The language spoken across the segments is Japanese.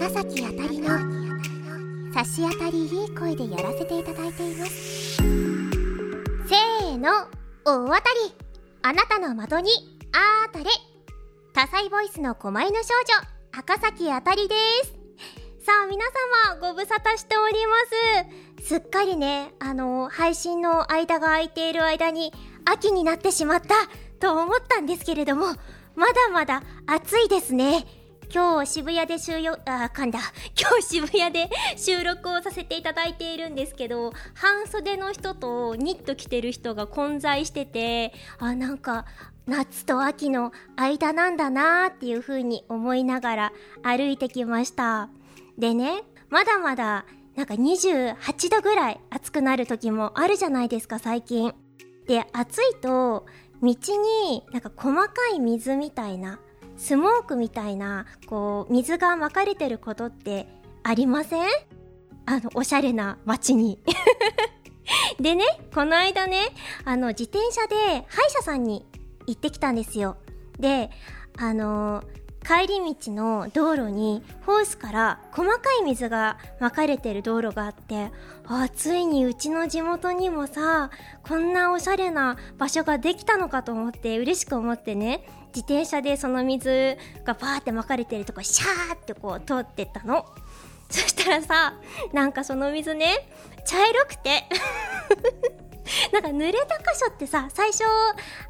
赤崎あたりの差し当たりいい声でやらせていただいています。せーの大当たり。あなたの窓にあーたれ。多彩ボイスの狛犬少女赤崎あたりです。さあ皆様ご無沙汰しております。すっかりねあの配信の間が空いている間に秋になってしまったと思ったんですけれどもまだまだ暑いですね。今日渋谷で収容、あ、噛んだ。今日渋谷で収録をさせていただいているんですけど、半袖の人とニット着てる人が混在してて、あ、なんか、夏と秋の間なんだなーっていう風に思いながら歩いてきました。でね、まだまだ、なんか28度ぐらい暑くなる時もあるじゃないですか、最近。で、暑いと、道になんか細かい水みたいな、スモークみたいな、こう、水がまかれてることってありません？あの、おしゃれな街に。でね、この間ね、あの、自転車で歯医者さんに行ってきたんですよ。で、あの、帰り道の道路にホースから細かい水がまかれてる道路があってあついにうちの地元にもさこんなおしゃれな場所ができたのかと思って嬉しく思ってね自転車でその水がバーってまかれてるとこシャーってこう通ってったの。そしたらさなんかその水ね茶色くて。なんか濡れた箇所ってさ最初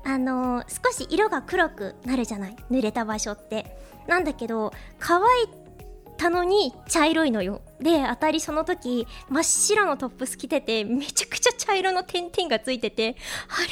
あのー、少し色が黒くなるじゃない？濡れた場所って。なんだけど乾いたのに茶色いのよで当たりその時真っ白のトップス着ててめちゃくちゃ茶色の点々がついててあれ？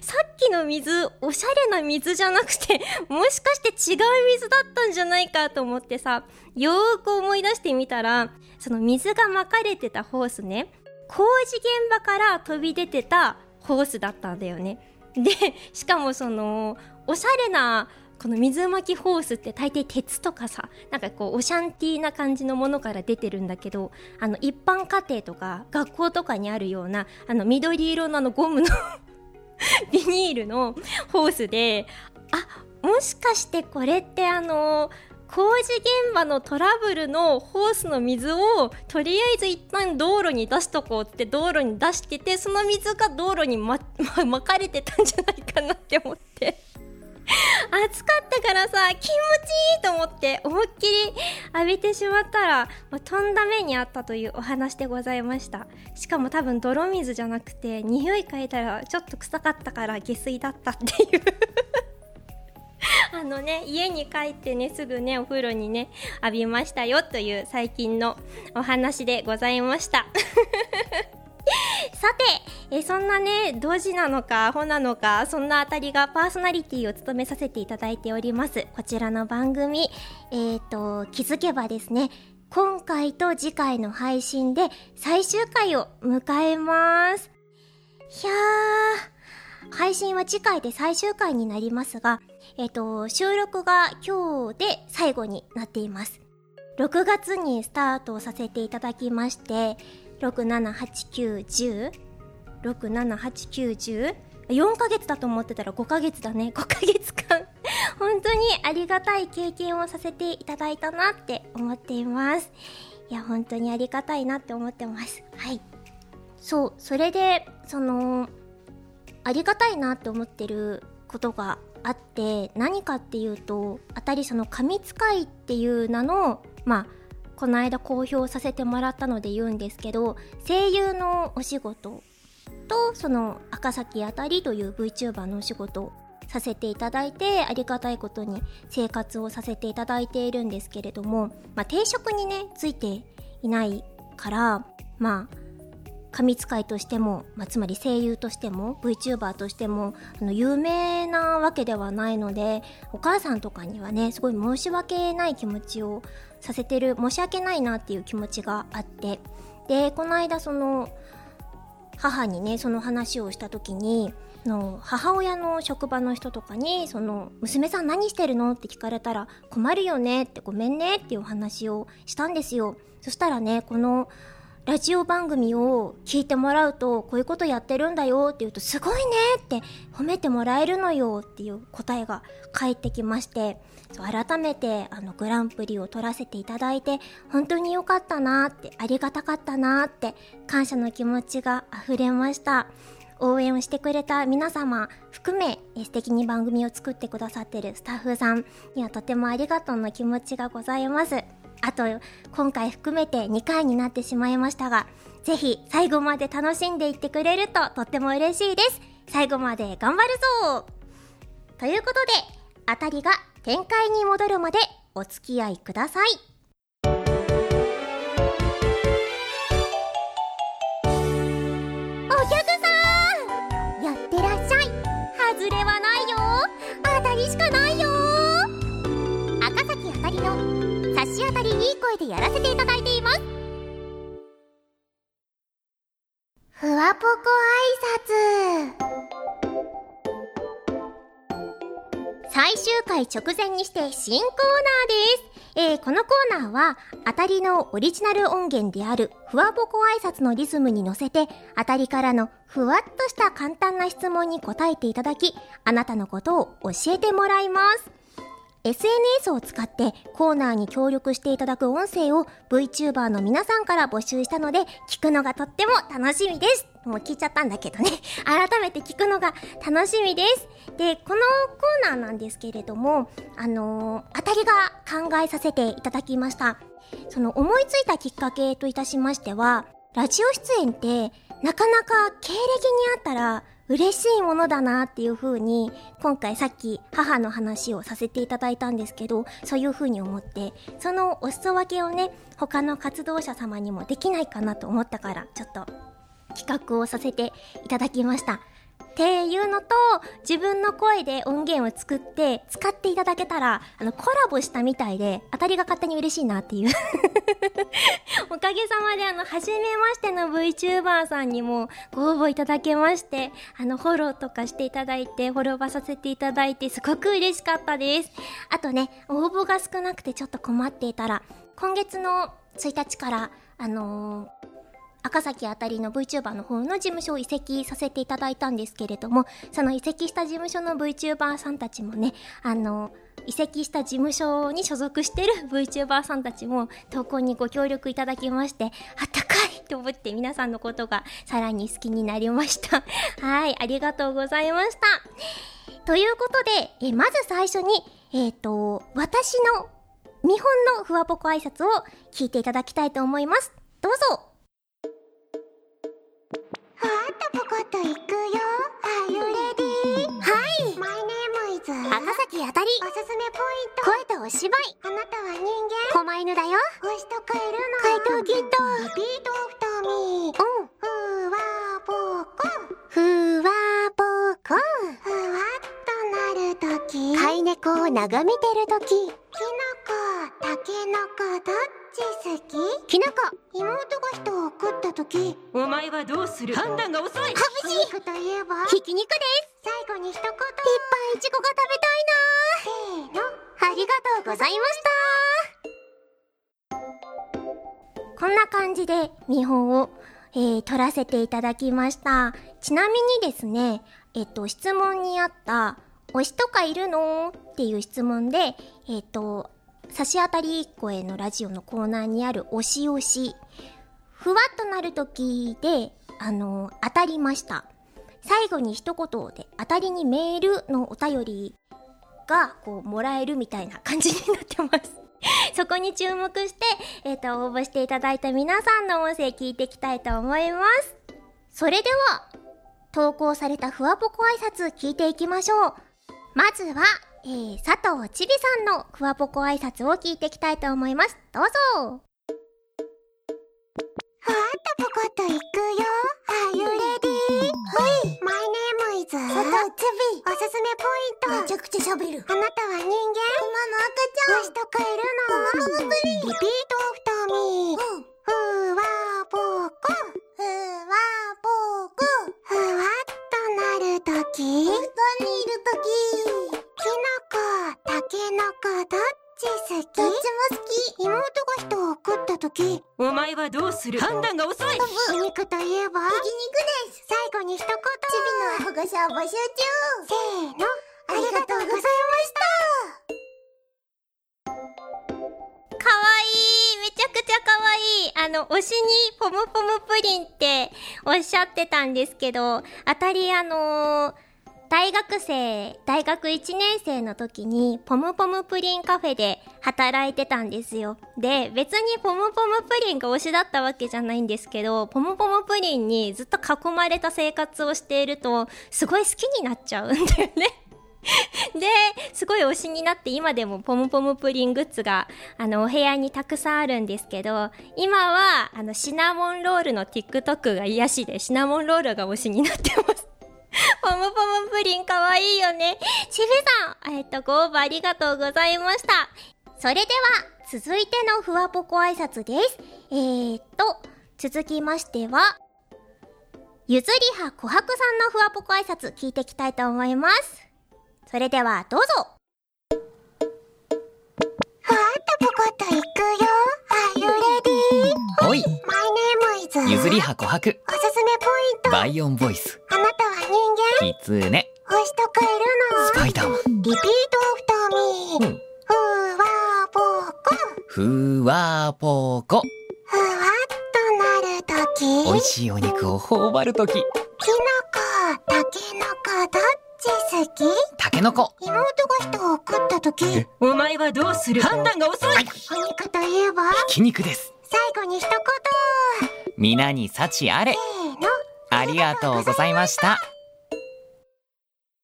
さっきの水おしゃれな水じゃなくてもしかして違う水だったんじゃないかと思ってさよーく思い出してみたらその水がまかれてたホースね工事現場から飛び出てたホースだったんだよね。で、しかもその、おしゃれな、この水巻きホースって大抵鉄とかさ、なんかこう、オシャンティーな感じのものから出てるんだけど、あの、一般家庭とか学校とかにあるような、あの、緑色のあのゴムの ビニールのホースで、あ、もしかしてこれってあの工事現場のトラブルのホースの水をとりあえず一旦道路に出しとこうって道路に出しててその水が道路にま、ま、まかれてたんじゃないかなって思って。暑かったからさ気持ちいいと思って思いっきり浴びてしまったら、まあ、とんだ目にあったというお話でございましたしかも多分泥水じゃなくて匂い嗅いだらちょっと臭かったから下水だったっていう あのね、家に帰ってね、すぐね、お風呂にね、浴びましたよという最近のお話でございました。さて、えそんなね、同時なのか、アホなのか、そんなあたりがパーソナリティを務めさせていただいております。こちらの番組、えっ、ー、と、気づけばですね、今回と次回の配信で最終回を迎えます。いやー、配信は次回で最終回になりますが、えっ、と、収録が今日で最後になっています。6月にスタートさせていただきまして、6、7、8、9、10、6、7、8、9、10、4ヶ月だと思ってたら5ヶ月だね。5ヶ月間 本当にありがたい経験をさせていただいたなって思っています。いや、本当にありがたいなって思ってます。はい。そう、それで、その、ありがたいなって思ってることがあって何かっていうと当たりその神使いっていう名のまあこの間公表させてもらったので言うんですけど声優のお仕事とその赤崎あたりという VTuber のお仕事させていただいてありがたいことに生活をさせていただいているんですけれども、まあ、定職にねついていないからまあ神使いとしても、まあ、つまり声優としても VTuber としてもあの有名なわけではないのでお母さんとかにはねすごい申し訳ない気持ちをさせてる申し訳ないなっていう気持ちがあってでこの間その母にねその話をした時にの母親の職場の人とかにその娘さん何してるの？って聞かれたら困るよねってごめんねっていうお話をしたんですよ。そしたらねこのラジオ番組を聞いてもらうとこういうことやってるんだよって言うとすごいねって褒めてもらえるのよっていう答えが返ってきまして改めてあのグランプリを取らせていただいて本当に良かったなってありがたかったなって感謝の気持ちが溢れました。応援をしてくれた皆様含め素敵に番組を作ってくださってるスタッフさんにはとてもありがとうの気持ちがございます。あと今回含めて2回になってしまいましたがぜひ最後まで楽しんでいってくれるととっても嬉しいです。最後まで頑張るぞ。ということであたりが展開に戻るまでお付き合いください。いい声でやらせていただいていますふわぽこ挨拶最終回直前にして新コーナーです。えー、このコーナーは、あたりのオリジナル音源である、ふわぼこ挨拶のリズムに乗せて、あたりからのふわっとした簡単な質問に答えていただき、あなたのことを教えてもらいます。SNS を使ってコーナーに協力していただく音声を VTuber の皆さんから募集したので聞くのがとっても楽しみです。もう聞いちゃったんだけどね。改めて聞くのが楽しみです。で、このコーナーなんですけれども、あのー、当たりが考えさせていただきました。その思いついたきっかけといたしましては、ラジオ出演ってなかなか経歴にあったら嬉しいものだなっていう風に、今回さっき母の話をさせていただいたんですけど、そういう風に思って、そのお裾分けをね、他の活動者様にもできないかなと思ったから、ちょっと企画をさせていただきました。っていうのと、自分の声で音源を作って使っていただけたら、あの、コラボしたみたいで、当たりが勝手に嬉しいなっていう おかげさまで、あの、初めましての VTuber さんにもご応募いただけまして、あの、フォローとかしていただいて、フォローバーさせていただいて、すごく嬉しかったです。あとね、応募が少なくてちょっと困っていたら、今月の1日から、あのー赤崎あたりの VTuber の方の事務所を移籍させていただいたんですけれども、その移籍した事務所の VTuber さんたちもね、あの、移籍した事務所に所属してる VTuber さんたちも投稿にご協力いただきまして、あったかいと思って皆さんのことがさらに好きになりました。はい、ありがとうございました。ということで、えまず最初に、えっ、ー、と、私の見本のふわぽこ挨拶を聞いていただきたいと思います。どうぞふわっとぽこっといくよ。Are you ready? はい。My name is 赤崎あたり。おすすめポイント。声とお芝居。あなたは人間？狛犬だよ。星とカエルの。怪盗キッドリピートオフタミー。うん。ふわぽこふわぽこふわっとなるとき飼い猫を眺めてるとききのこたけのこどっち好ききのこ妹が人を送ったときお前はどうする？判断が遅い。ハブ肉といえば？ひき肉です。最後に一言。いっぱいいちごが食せーの。ありがとうございました。こんな感じで見本を、えー、撮らせていただきました。ちなみにですねえっと質問にあった推しとかいるの？っていう質問でえっと差し当たり声のラジオのコーナーにある推し推し。ふわっとなる時で、あの、当たりました。最後に一言で、当たりにメールのお便りが、こう、もらえるみたいな感じになってます。そこに注目して、えっ、ー、と、応募していただいた皆さんの音声聞いていきたいと思います。それでは、投稿されたふわぽこ挨拶聞いていきましょう。まずは、えー、佐藤ちびさんのふわぽこ挨拶を聞いていきたいと思います。どうぞ。ふわっとぽこっといくよ。Are you ready? はい。My name is 佐藤ちび。おすすめポイント。めちゃくちゃ喋る。あなたは人間？馬の赤ちゃん。虫とカエルの？プリンリピートどうする？判断が遅い。お肉といえば？ひ肉です。最後に一言。チビの保護者を募集。中せーの。ありがとうございました。かわいい。めちゃくちゃかわいい。あの、推しにポムポムプリンっておっしゃってたんですけど、当たりあのー大学生、大学1年生の時に、ポムポムプリンカフェで働いてたんですよ。で、別にポムポムプリンが推しだったわけじゃないんですけど、ポムポムプリンにずっと囲まれた生活をしていると、すごい好きになっちゃうんだよね。で、すごい推しになって今でもポムポムプリングッズが、あの、お部屋にたくさんあるんですけど、今は、あの、シナモンロールの TikTok が癒しで、シナモンロールが推しになってます。ポムポムプリンかわいいよね。ちびさん、えっと、ご応募ありがとうございました。それでは、続いてのふわぽこ挨拶です。えーっと、続きましては、ゆずりはこはくさんのふわぽこ挨拶聞いていきたいと思います。それでは、どうぞ。ふわっとぽこっといくよ。Are you ready? おい。My name is ゆずりはこはく。おすすめポイント。バイオンボイス。あなたは人間？キツネ星とかいるの？スパイダーマン。リピートアフターミーうんふわぽこ。ふわっとなるとき。美味しいお肉を頬張るとき。きのこたけのこどっち好き？たけのこ妹が人を送ったとき。え？お前はどうする判断が遅い。お肉といえば？ひき肉です。最後に一言。皆に幸あれ。せーの。ありがとうございました。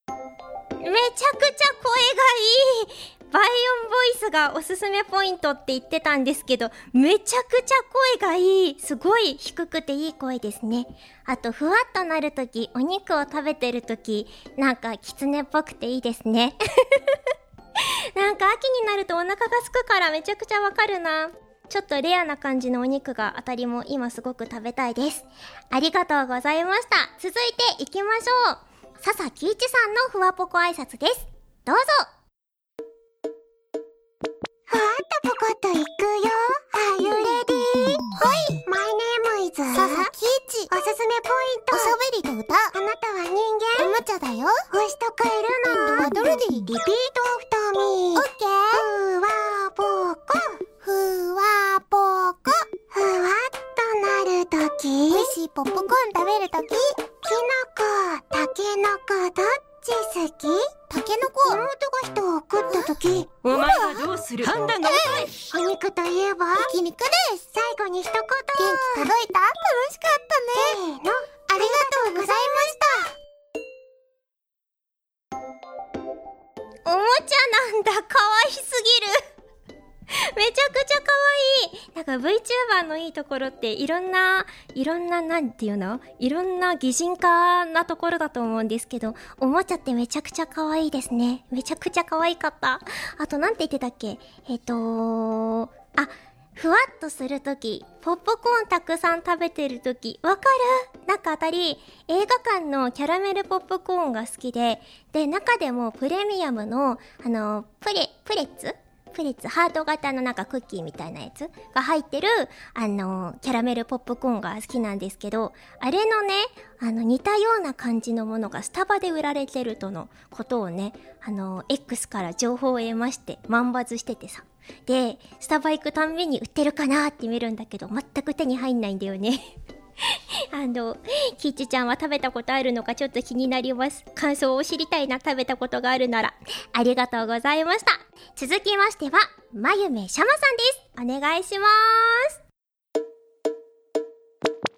めちゃくちゃ声がいいバイオンボイスがおすすめポイントって言ってたんですけど、めちゃくちゃ声がいい。すごい低くていい声ですね。あと、ふわっとなるとき、お肉を食べてるとき、なんか、狐っぽくていいですね。なんか、秋になるとお腹が空くからめちゃくちゃわかるな。ちょっとレアな感じのお肉が当たりも今すごく食べたいです。ありがとうございました。続いていきましょう。笹木一さんのふわぽこ挨拶です。どうぞ。ふわっとぽこっといくよ。Are you ready? はい。My name is 佐々木一おすすめポイント。おしゃべりと歌。あなたは人間？おもちゃだよ。星とかいるの。はどれでいいリピートアフターミーオッケー。ふわぽこ。ふわぽこ。ふわっとなるとき美味しいポップコーン食べるとききのこたけのこどっち好きたけのこ妹が人を送ったときお前はどうする？判断が遅いお肉とい。えばひき肉です。最後に一言。元気届いた？楽しかったね。せーの。ありがとうございました。おもちゃなんだ。可愛すぎる。めちゃくちゃ可愛い。なんか VTuber のいいところっていろんな、いろんな、なんていうの？いろんな擬人化なところだと思うんですけど、おもちゃってめちゃくちゃ可愛いですね。めちゃくちゃ可愛かった。あとなんて言ってたっけ？えっ、とあ、ふわっとするとき、ポップコーンたくさん食べてるとき、わかる？なんかあたり、映画館のキャラメルポップコーンが好きで、で、中でもプレミアムの、あの、プレ、プレッツ？プレッツ、ハート型のなんかクッキーみたいなやつ？が入ってる、あの、キャラメルポップコーンが好きなんですけど、あれのね、あの、似たような感じのものがスタバで売られてるとのことをね、あの、X から情報を得まして、万バズしててさ。で、スタバ行くたんびに売ってるかなって見るんだけど、全く手に入んないんだよね。あの、キッチちゃんは食べたことあるのかちょっと気になります。感想を知りたいな、食べたことがあるなら。ありがとうございました。続きましては、まゆめしゃまさんです。お願いします。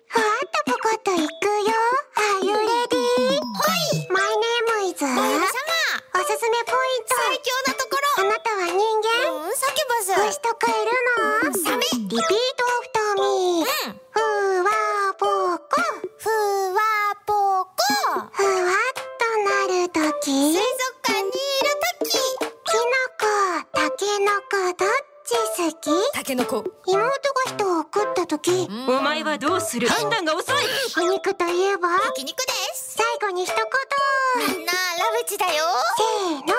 ふわっとぽこっといくよ Are you ready? はい My name is おすすめポイント最強なところあなたは人間？うんサキュバス星とかいるの？ケノコ妹が人を送ったときお前はどうする？判断が遅い。お肉といえばひき肉です。最後に一言。みんなラブチだよ。せーの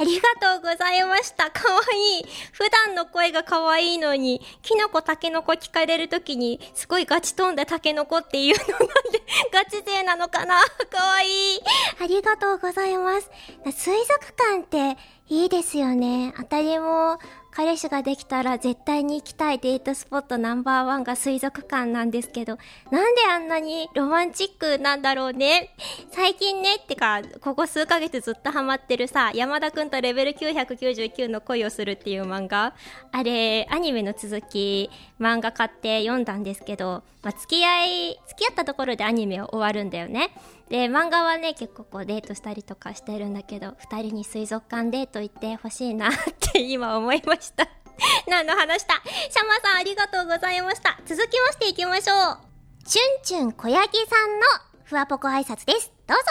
ありがとうございました。かわいい。普段の声がかわいいのに、キノコタケノコ聞かれるときに、すごいガチ飛んだタケノコっていうのなんで、ガチ勢なのかなかわいい。ありがとうございます。水族館っていいですよね。当たりも彼氏ができたら絶対に行きたいデートスポットナンバーワンが水族館なんですけど、なんであんなにロマンチックなんだろうね？最近ね、ってか、ここ数ヶ月ずっとハマってるさ、山田くんとレベル999の恋をするっていう漫画。あれ、アニメの続き、漫画買って読んだんですけど、まあ、付き合い、付き合ったところでアニメは終わるんだよね。で、漫画はね、結構こうデートしたりとかしてるんだけど、二人に水族館デート行ってほしいなって今思いました。何の話したシャマさんありがとうございました。続きましていきましょう。チュンチュン小焼さんのふわぽこ挨拶です。どうぞ。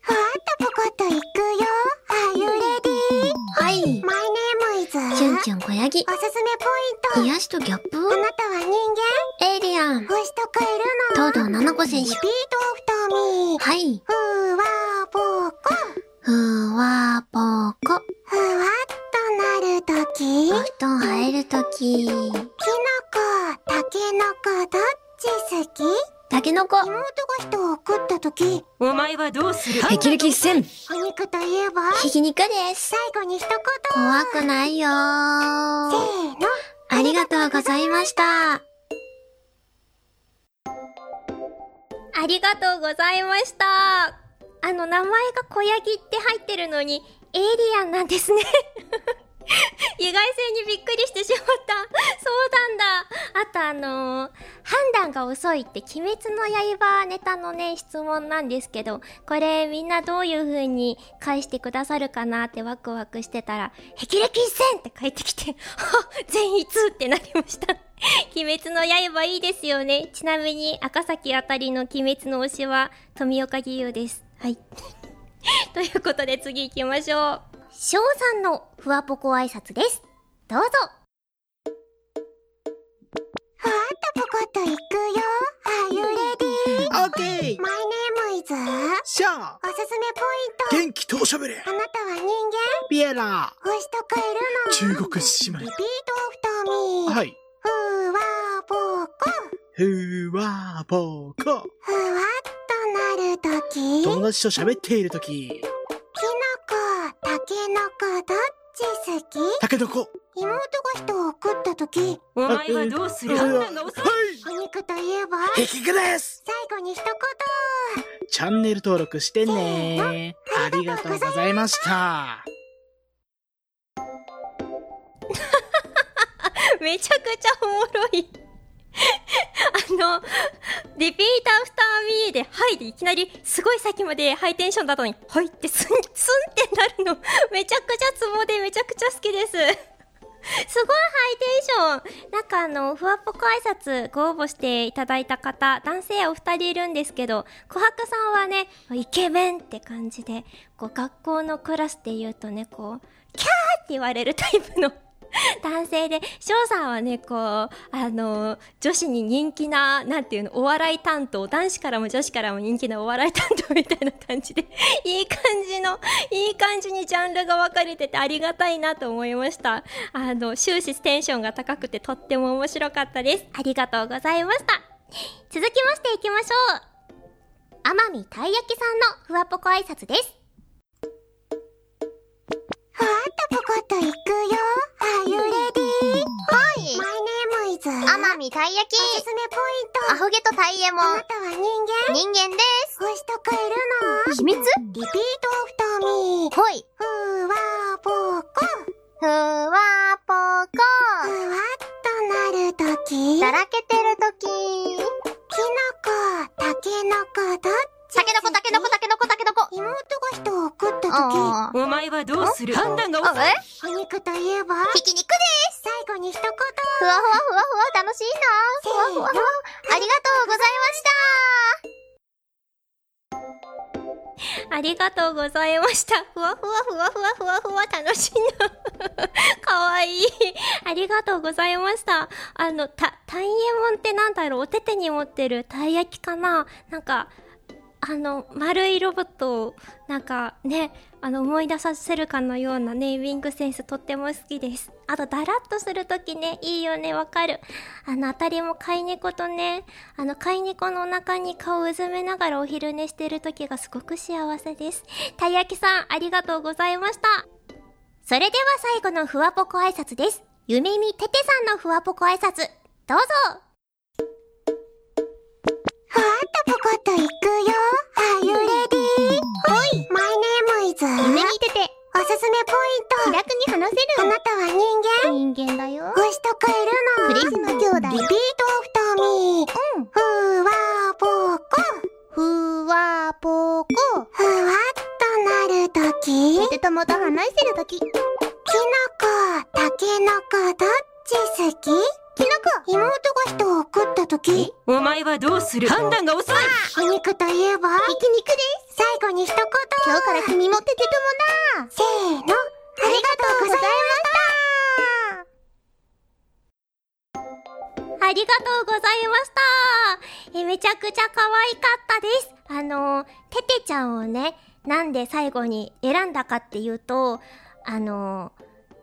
ふわっとぽこといくよ。チュンチュン小ヤギお。すすめポイント。癒しとギャップあなたは人間？エイリアン。星とカエルの？東堂七子選手リピー。トオフトミー。はい。ふわぽこ。ふわぽこ。ふわっとなるとき。お布団入るとき。きのこ、たけのこ、どっち好き？たけのこ。妹が人を送ったとき、お前はどうする？霹靂戦。お肉といえば、ひき肉です。最後に一言。怖くないよせー。ーの。ありがとうございました。ありがとうございました。あの、名前が小ヤギって入ってるのに、エイリアンなんですね。意外性にびっくりしてしまった。そうなんだ。あとあのー判断が遅いって鬼滅の刃ネタのね、質問なんですけど、これみんなどういう風に返してくださるかなってワクワクしてたら、ヘキレキ一戦って返ってきて、は っ全一ってなりました。鬼滅の刃いいですよね。ちなみに赤崎あたりの鬼滅の推しは富岡義勇です。はい。ということで次行きましょう。翔さんのふわぽこ挨拶です。どうぞ。ふわっとぽこっといくよ。Are you ready? オッケー My name is シャーおすすめポイン元気とおしゃべ。あなたは人間？ビエラ星とカエルの？中国姉妹リピートオフトミー。はい。ふわぽこ。ふわぽこ。ふわっとなるとき。友達と喋っているとき。きのタケノコどっち好き？タケノコ。妹が人を怒った時。お前はどうする？判断が遅い。お肉といえば？壁具です。最後に一言。チャンネル登録してね。ありがとうございました。めちゃくちゃおもろい。あのリピーター2ーウーで、はいでいきなり、すごいさっきまでハイテンションだったのに、はいってすん、すんってなるの、めちゃくちゃツボでめちゃくちゃ好きです。すごいハイテンションなんかあの、ふわっぽく挨拶ご応募していただいた方、男性お二人いるんですけど、琥珀さんはね、イケメンって感じで、こう学校のクラスで言うとね、こう、キャーって言われるタイプの 男性で、翔さんはね、こう、あの、女子に人気な、なんていうの、お笑い担当、男子からも女子からも人気なお笑い担当みたいな感じで、いい感じの、いい感じにジャンルが分かれててありがたいなと思いました。あの、終始テンションが高くてとっても面白かったです。ありがとうございました。続きましていきましょう。天海たい焼きさんのふわぽこ挨拶です。ふわっとぽこっといくよ。Are you ready? はい。My name is 天海たい焼き。おすすめポイント。アホゲとタイエモンあな。たは人間人間です。星とカエルの秘密？リピートオフトミー。ほい。ふわぽこ。ふわぽこ。ふわっとなるとき。だらけてるとき。きのこ、たけのこ、どっちたけのこ、たけのこ、たけのこ、たけのこ。妹が人を送ったとあお前はどうする？判断が遅いお肉といえば、ひき肉です。最後に一言。ふわふわふわふわ楽しいな。ふわふわふわ。ありがとうございありがとうございました。ふわふわふわふわふわふわ楽しいな。かわいい。ありがとうございました。あの、た、タイエモンってなんだろう？お手手に持ってるたい焼きかな？なんか、あの、丸いロボットを、なんかね、あの、思い出させるかのようなネーミングセンスとっても好きです。あと、だらっとするときね、いいよね、わかる。あの、あたりも飼い猫とね、あの、飼い猫のお腹に顔をうずめながらお昼寝してるときがすごく幸せです。たい焼きさん、ありがとうございました。それでは最後のふわぽこ挨拶です。ゆめみててさんのふわぽこ挨拶、どうぞすすめポイント。気楽に話せる。あなたは人間人間だよ。虫とかいるのクリスマ兄弟リピートアフターミー。うん。ふわぽこ。ふわぽこ。ふわっとなるとき。寝て友と話してるとき。キノコ、タケノコ、どっち好き？キノコ。妹が人を送ったとき。お前はどうする？判断が遅いお肉といえばひき肉です。最後に一言。今日から君もてて友だ。せーの。ありがとうございました。ありがとうございました。え、めちゃくちゃ可愛かったです。あの、ててちゃんをね、なんで最後に選んだかっていうと、あの、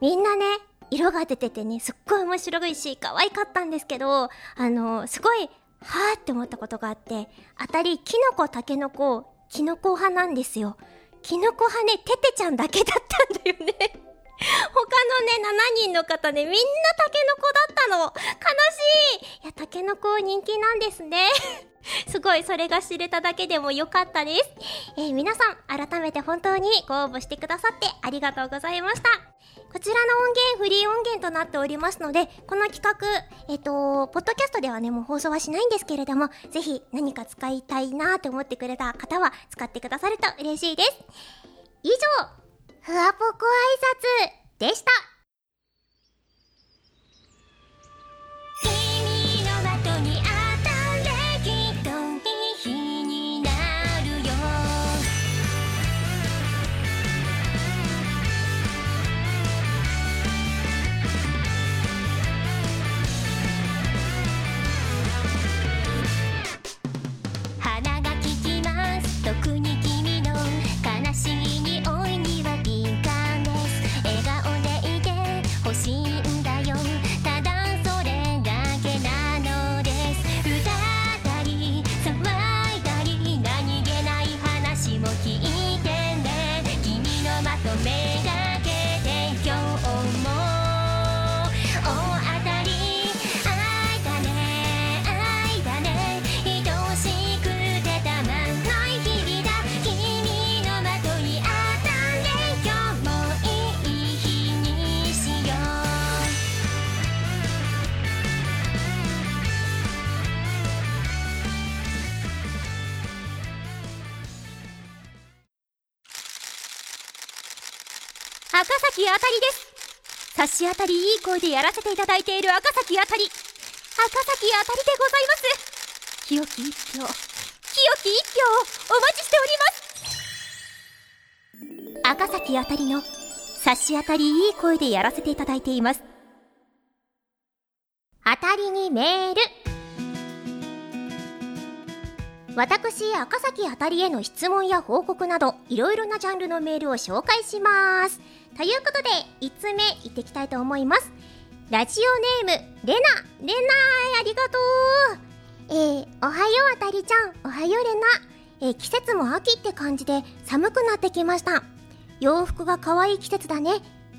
みんなね、色が出ててね、すっごい面白いし、可愛かったんですけど、あの、すごい、はーって思ったことがあって、あたり、キノコ、タケノコ、キノコ派なんですよ。キノコ派ね、テテちゃんだけだったんだよね。他のね、7人の方ね、みんなタケノコだったの。悲しい。いや、タケノコ人気なんですね。すごい、それが知れただけでも良かったです。えー皆さん、改めて本当にご応募してくださってありがとうございました。こちらの音源、フリー音源となっておりますので、この企画、えっ、と、ポッドキャストではね、もう放送はしないんですけれども、ぜひ何か使いたいなーって思ってくれた方は、使ってくださると嬉しいです。以上、ふわぽこ挨拶でした。あたりです。差し当たりいい声でやらせていただいている赤崎あたり。赤崎あたりでございます。清き一票清き一票をお待ちしております。赤崎あたりの差し当たりいい声でやらせていただいています。当たりにメール。私、赤崎あたりへの質問や報告など、いろいろなジャンルのメールを紹介します。ということで、5つ目いっていきたいと思います。ラジオネーム、レナ。レナありがとう。えー、おはようあたりちゃん。おはようレナ。えー、季節も秋って感じで寒くなってきました。洋服が可愛い季節だね。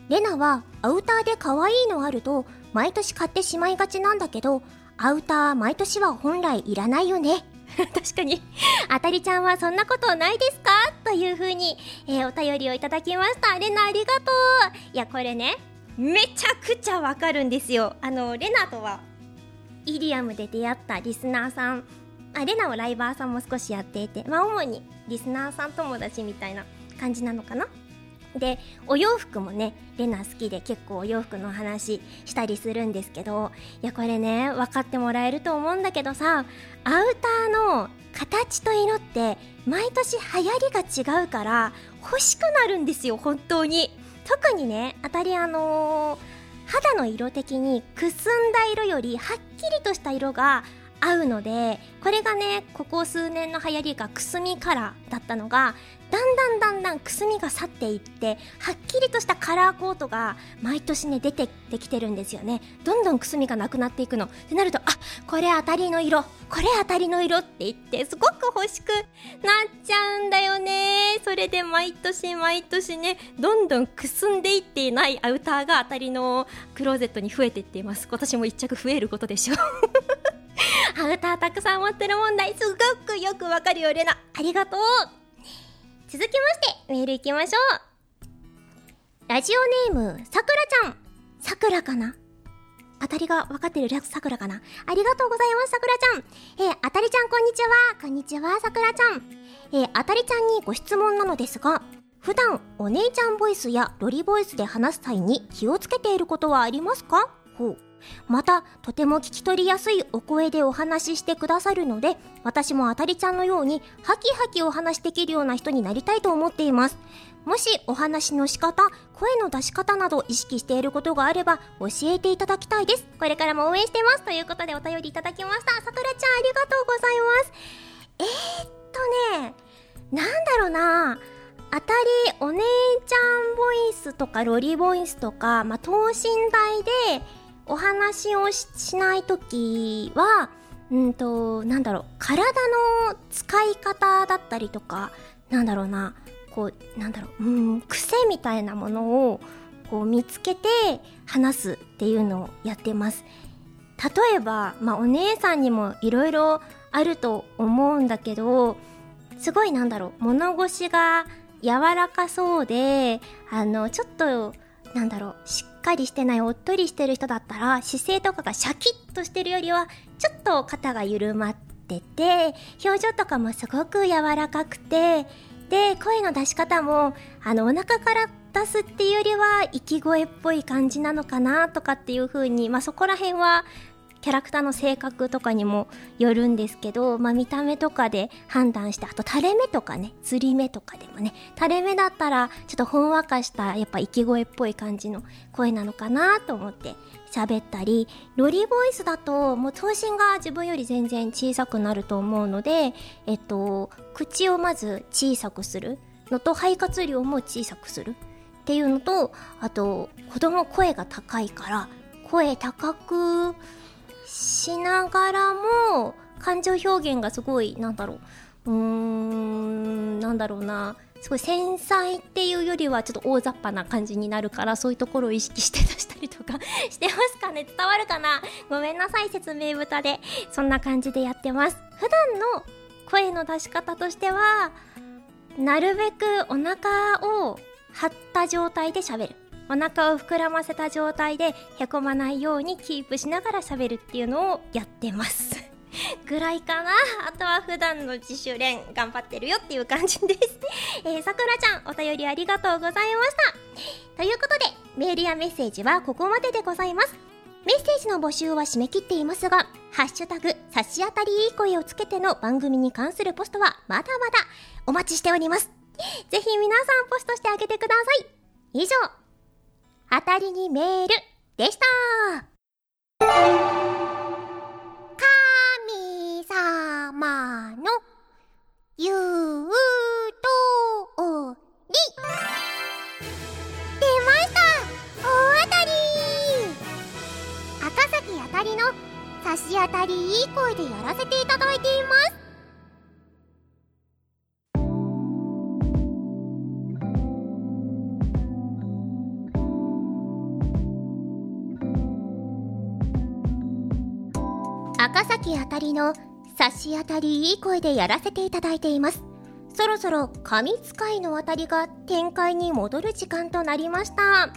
レナはアウターで可愛いのあると毎年買ってしまいがちなんだけど、アウター毎年は本来いらないよね。確かに。あたりちゃんはそんなことないですか？という風に、えーお便りをいただきました。レナありがとう。いや、これね、めちゃくちゃわかるんですよ。あの、レナとは、イリアムで出会ったリスナーさん、あ、レナはライバーさんも少しやっていて、まあ、主にリスナーさん友達みたいな感じなのかな？で、お洋服もね、レナ好きで結構お洋服の話したりするんですけど、いやこれね、分かってもらえると思うんだけどさ、アウターの形と色って毎年流行りが違うから欲しくなるんですよ、本当に。特にね、当たりあのー肌の色的にくすんだ色よりはっきりとした色が合うのでこれがねここ数年の流行りがくすみカラーだったのがだんだんだんだんくすみが去っていってはっきりとしたカラーコートが毎年ね出てきてるんですよね。どんどんくすみがなくなっていくの。ってなるとあこれ当たりの色これ当たりの色って言ってすごく欲しくなっちゃうんだよね。それで毎年毎年ねどんどんくすんでいっていないアウターが当たりのクローゼットに増えていっています。今年も1着増えることでしょう。アウターたくさん持ってる問題すごくよくわかるよレナありがとう続きましてメールいきましょうラジオネームさくらちゃんさくらかな？当たりが分かってる略さくらかな？ありがとうございます、さくらちゃん。えー、あたりちゃんこんにちは。こんにちは、さくらちゃん。えー、あたりちゃんにご質問なのですが、普段お姉ちゃんボイスやロリボイスで話す際に気をつけていることはありますか？ほう。また、とても聞き取りやすいお声でお話ししてくださるので、私もあたりちゃんのように、ハキハキお話しできるような人になりたいと思っています。もしお話の仕方、声の出し方など意識していることがあれば教えていただきたいです。これからも応援してます。ということでお便りいただきました。さくらちゃんありがとうございます。えー、っとね、なんだろうな当たりお姉ちゃんボイスとかロリボイスとか、まあ、等身大でお話をしないときは、うんと、なんだろう、体の使い方だったりとか、なんだろうな、こう、なんだろう、うん、癖みたいなものを、こう見つけて話すっていうのをやってます。例えば、まあ、お姉さんにもいろいろあると思うんだけど、すごいなんだろう、物腰が柔らかそうで、あの、ちょっと、なんだろう、しっっかりしてないおっとりしてる人だったら姿勢とかがシャキッとしてるよりはちょっと肩が緩まってて表情とかもすごく柔らかくてで声の出し方もあのお腹から出すっていうよりは息声っぽい感じなのかなとかっていう風にまあそこら辺はキャラクターの性格とかにもよるんですけど、まあ、見た目とかで判断してあと垂れ目とかね釣り目とかでもね垂れ目だったらちょっとほんわかしたやっぱ息声っぽい感じの声なのかなと思って喋ったりロリーボイスだともう頭身が自分より全然小さくなると思うのでえっと口をまず小さくするのと肺活量も小さくする。っていうのとあと子供声が高いから声高くしながらも感情表現がすごいなんだろう。うーんなんだろうな。すごい繊細っていうよりはちょっと大雑把な感じになるからそういうところを意識して出したりとか してますかね。伝わるかな？ごめんなさい説明豚で。そんな感じでやってます。普段の声の出し方としてはなるべくお腹を張った状態で喋る。お腹を膨らませた状態でへこまないようにキープしながら喋るっていうのをやってます。ぐらいかな。あとは普段の自主練頑張ってるよっていう感じです。えー、さくらちゃんお便りありがとうございました。ということでメールやメッセージはここまででございます。メッセージの募集は締め切っていますが、ハッシュタグ、差し当たりいい声をつけての番組に関するポストはまだまだお待ちしております。ぜひ皆さんポストしてあげてください。以上、当たりにメールでした。神様の言う通り。出ました。大当たり。赤崎あたりの差し当たりいい声でやらせていただりの差し当たりいい声でやらせていただいています。そろそろ神使いのあたりが展開に戻る時間となりました。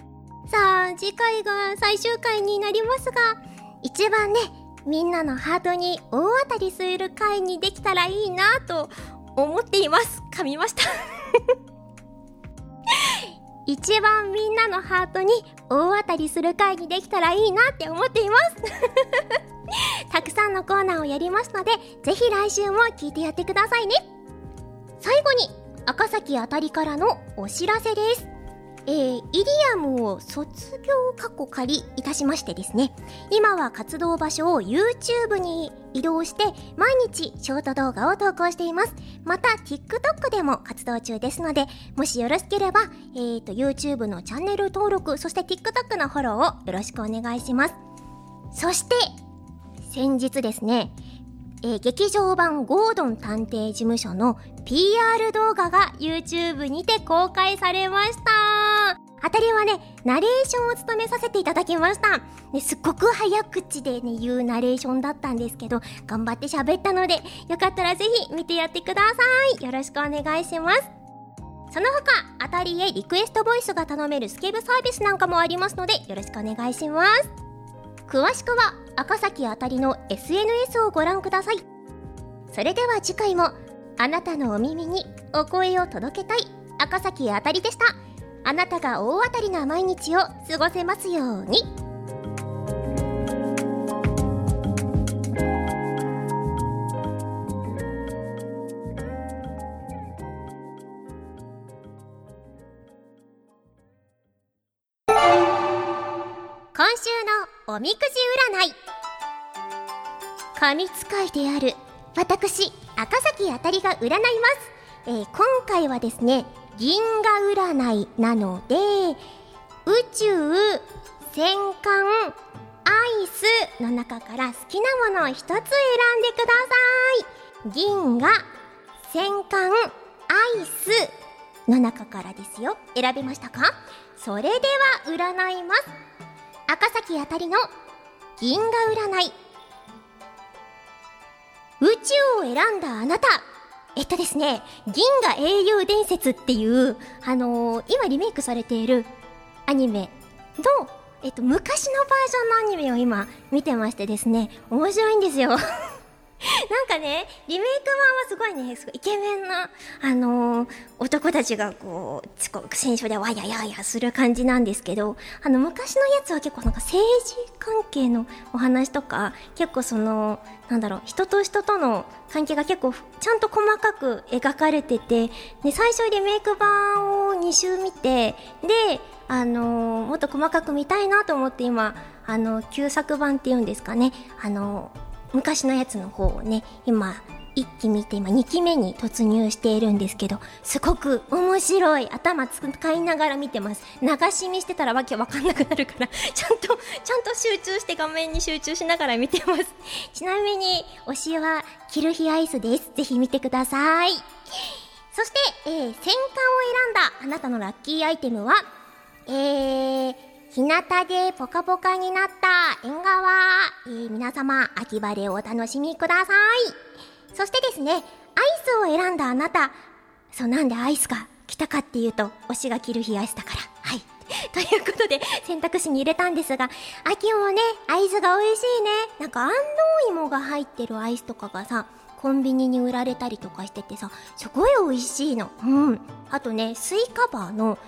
さあ、次回が最終回になりますが、一番ね、みんなのハートに大当たりする回にできたらいいなと思っています。噛みました 一番みんなのハートに大当たりする回にできたらいいなって思っています たくさんのコーナーをやりますので、ぜひ来週も聞いてやってくださいね。最後に、赤崎あたりからのお知らせです。えー、イリアムを卒業過去仮いたしましてですね、今は活動場所を YouTube に移動して、毎日ショート動画を投稿しています。また、TikTok でも活動中ですので、もしよろしければ、えーと、YouTube のチャンネル登録、そして TikTok のフォローをよろしくお願いします。そして、先日ですね、えー、劇場版ゴードン探偵事務所の PR 動画が YouTube にて公開されました。あたりはね、ナレーションを務めさせていただきました。ね、すっごく早口でね、言うナレーションだったんですけど、頑張って喋ったので、よかったらぜひ見てやってください。よろしくお願いします。その他、アタリへリクエストボイスが頼めるスケブサービスなんかもありますので、よろしくお願いします。詳しくは、赤崎あたりの SNS をご覧ください。それでは次回も、あなたのお耳にお声を届けたい赤崎あたりでした。あなたが大当たりな毎日を過ごせますように。おみくじ占い。神使いである私赤崎あたりが占います、えー、今回はですね銀河占いなので宇宙戦艦アイスの中から好きなものを一つ選んでください。銀河戦艦アイスの中からですよ。選びましたか？それでは占います。赤崎あたりの銀河占い。宇宙を選んだあなた。えっとですね、銀河英雄伝説っていう、あのー、今リメイクされているアニメの、えっと、昔のバージョンのアニメを今見てましてですね、面白いんですよ。なんかね、リメイク版はすごいね、イケメンな、あのー、男たちがこう、遅刻戦勝でわやややする感じなんですけど、あの、昔のやつは結構なんか政治関係のお話とか、結構その、なんだろう、人と人との関係が結構ちゃんと細かく描かれてて、で、最初リメイク版を2周見て、で、あのー、もっと細かく見たいなと思って今、あの、旧作版っていうんですかね、あのー昔のやつの方をね、今、一期見て今2期目に突入しているんですけど、すごく面白い。頭使いながら見てます。流し見してたらわけわかんなくなるから、ちゃんと、ちゃんと集中して画面に集中しながら見てます。ちなみに、推しは、キルヒアイスです。ぜひ見てください。そして、えー、戦艦を選んだあなたのラッキーアイテムは、えー、日向でポカポカになった縁側、えー、皆様、秋晴れをお楽しみください。そしてですね、アイスを選んだあなた、そうなんでアイスが来たかっていうと、推しが着る日アイスだから。はい。ということで、選択肢に入れたんですが、秋もね、アイスが美味しいね。なんか安納芋が入ってるアイスとかがさ、コンビニに売られたりとかしててさ、すごい美味しいの。うん。あとね、スイカバーの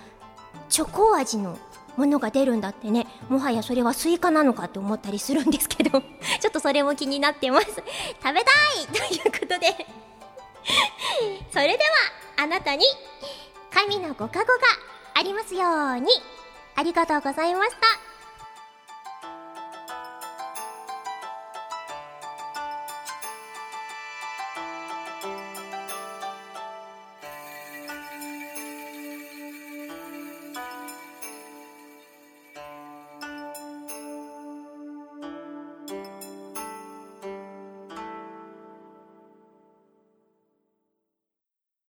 チョコ味のものが出るんだってね。もはやそれはスイカなのかって思ったりするんですけど。ちょっとそれも気になってます。食べたいということで。それではあなたに神のご加護がありますように。ありがとうございました。